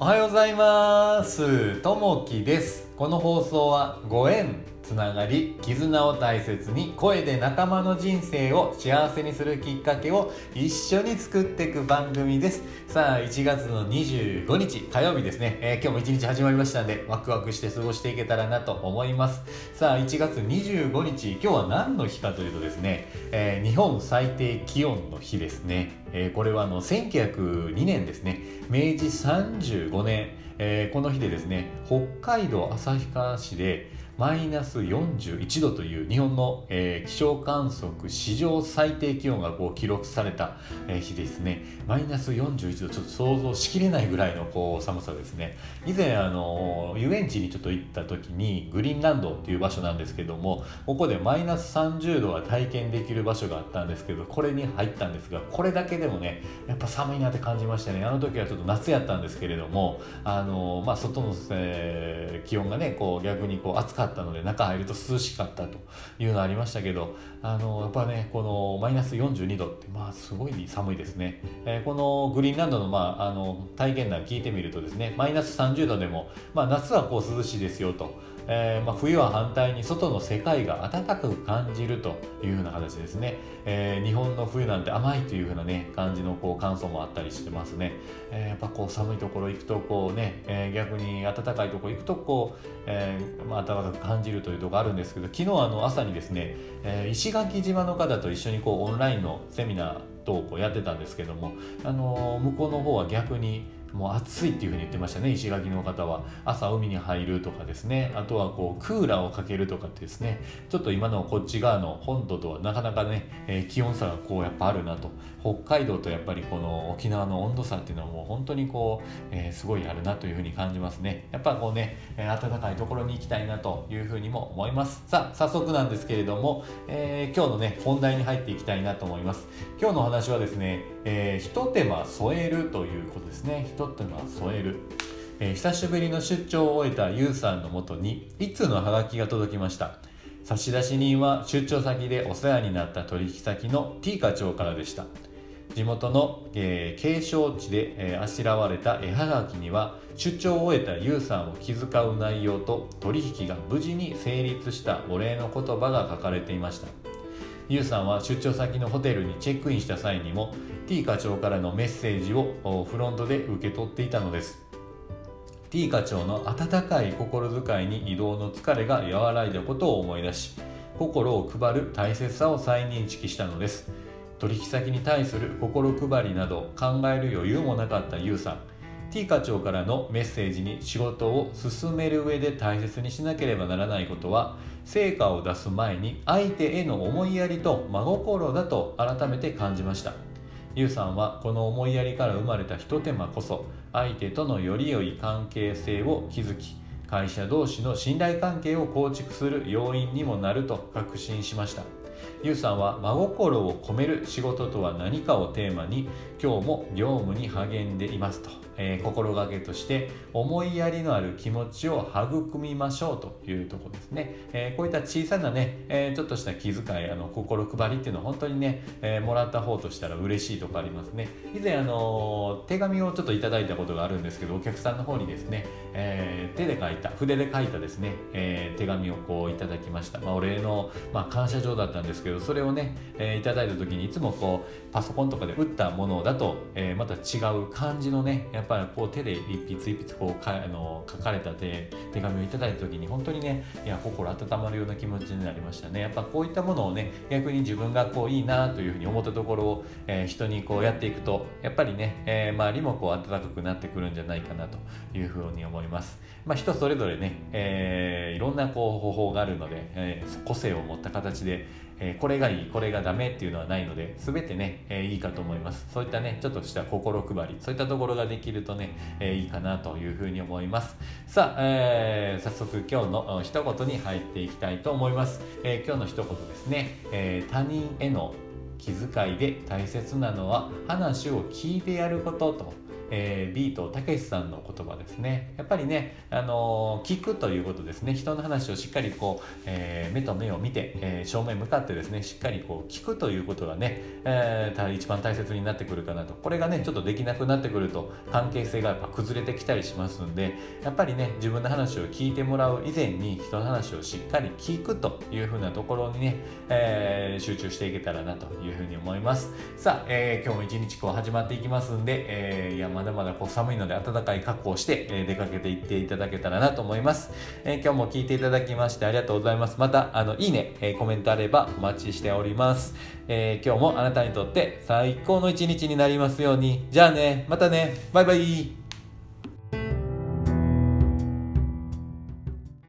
おはようございます。ともきです。この放送はご縁。つながり絆を大切に声で仲間の人生を幸せにするきっかけを一緒に作っていく番組です。さあ1月の25日火曜日ですね、えー、今日も一日始まりましたんでワクワクして過ごしていけたらなと思います。さあ1月25日今日は何の日かというとですね、えー、日本最低気温の日ですね、えー、これはあの1902年ですね。明治35年、えこの日でですね北海道旭川市でマイナス41度という日本の、えー、気象観測史上最低気温がこう記録された、えー、日ですね。マイナス41度ちょっと想像しきれないぐらいのこう寒さですね。以前あの遊園地にちょっと行った時にグリーンランドっていう場所なんですけどもここでマイナス30度が体験できる場所があったんですけどこれに入ったんですがこれだけでもねやっぱ寒いなって感じましたねあの時はちょっと夏やったんですけれどもあのまあ外の、えー、気温がねこう逆にこう暑かったったので中入ると涼しかったというのありましたけどあのやっぱねこのマイナス42度ってまあすごい寒いですね、えー、このグリーンランドの,、まあ、あの体験談聞いてみるとですねマイナス30度でも、まあ、夏はこう涼しいですよと。えー、まあ、冬は反対に外の世界が暖かく感じるというふうな形ですね、えー、日本の冬なんて甘いというふうなね感じのこう感想もあったりしてますね、えー、やっぱこう寒いところ行くとこうね、え逆に暖かいところ行くとこう、えまあ、暖かく感じるというところあるんですけど昨日あの朝にですね、え石垣島の方と一緒にこうオンラインのセミナー等をこうやってたんですけども、あの向こうの方は逆にもう暑いっていうふうに言ってましたね石垣の方は。朝海に入るとかですね。あとはこうクーラーをかけるとかってですね。ちょっと今のこっち側の本土とはなかなかね、えー、気温差がこうやっぱあるなと。北海道とやっぱりこの沖縄の温度差っていうのはもう本当にこう、えー、すごいあるなというふうに感じますね。やっぱこうね、えー、暖かいところに行きたいなというふうにも思います。さあ早速なんですけれども、え、今日のね本題に入っていきたいなと思います。今日のお話はですね、えー、ひと手間添えるということですね。ひと手間添える。えー、久しぶりの出張を終えたゆうさんのもとに一通のハガキが届きました。差出人は出張先でお世話になった取引先の T 課長からでした。地元の、えー、景勝地で、えー、あしらわれた絵はがきには出張を終えたユウさんを気遣う内容と取引が無事に成立したお礼の言葉が書かれていました。ユウさんは出張先のホテルにチェックインした際にも T 課長からのメッセージをフロントで受け取っていたのです。T 課長の温かい心遣いに移動の疲れが和らいだことを思い出し心を配る大切さを再認識したのです。取引先に対する心配りなど考える余裕もなかったユウさん。T 課長からのメッセージに仕事を進める上で大切にしなければならないことは成果を出す前に相手への思いやりと真心だと改めて感じましたユウさんはこの思いやりから生まれたひと手間こそ相手とのより良い関係性を築き会社同士の信頼関係を構築する要因にもなると確信しました。ゆうさんは真心を込める仕事とは何かをテーマに今日も業務に励んでいますと、えー、心がけとして思いやりのある気持ちを育みましょうというとこですね、えー、こういった小さなね、えー、ちょっとした気遣いあの心配りっていうのは本当にね、えもらった方としたら嬉しいとかありますね。以前あの手紙をちょっといただいたことがあるんですけどお客さんの方にですね、え手で書いた筆で書いたですね、え手紙をこういただきました、まあ、お礼の、まあ、感謝状だったんですけどそれをね、えー、いただいた時にいつもこうパソコンとかで打ったものだと、えー、また違う感じのねやっぱりこう手で一筆一筆こうかあの書かれた手手紙をいただいた時に本当にねいや心温まるような気持ちになりましたね。やっぱこういったものをね逆に自分がこういいなというふうに思ったところを、えー、人にこうやっていくとやっぱりね、えー、周りもこう温かくなってくるんじゃないかなというふうに思います。まあ人それぞれね、えー、いろんなこう方法があるので、えー、個性を持った形でえ、これがいいこれがダメっていうのはないので全てね、え、いいかと思います。そういったねちょっとした心配りそういったところができるとね、え、いいかなというふうに思います。さあ、えー早速今日の一言に入っていきたいと思います、え今日の一言ですね、え他人への気遣いで大切なのは話を聞いてやることと。えー、ビートたけしさんの言葉ですね。やっぱりね、あのー、聞くということですね。人の話をしっかりこう、えー、目と目を見て、え正面向かってですねしっかりこう聞くということがね、え一番大切になってくるかなと。これがねちょっとできなくなってくると関係性がやっぱ崩れてきたりしますんでやっぱりね自分の話を聞いてもらう以前に人の話をしっかり聞くというふうなところにね、え集中していけたらなというふうに思います。さあ、え今日も一日こう始まっていきますんで、えいやまだまだこう寒いので暖かい格好をして、え出かけていっていただけたらなと思います、え今日も聞いていただきましてありがとうございます。またあのいいね、えコメントあればお待ちしております、え今日もあなたにとって最高の一日になりますように。じゃあねまたね。バイバイ。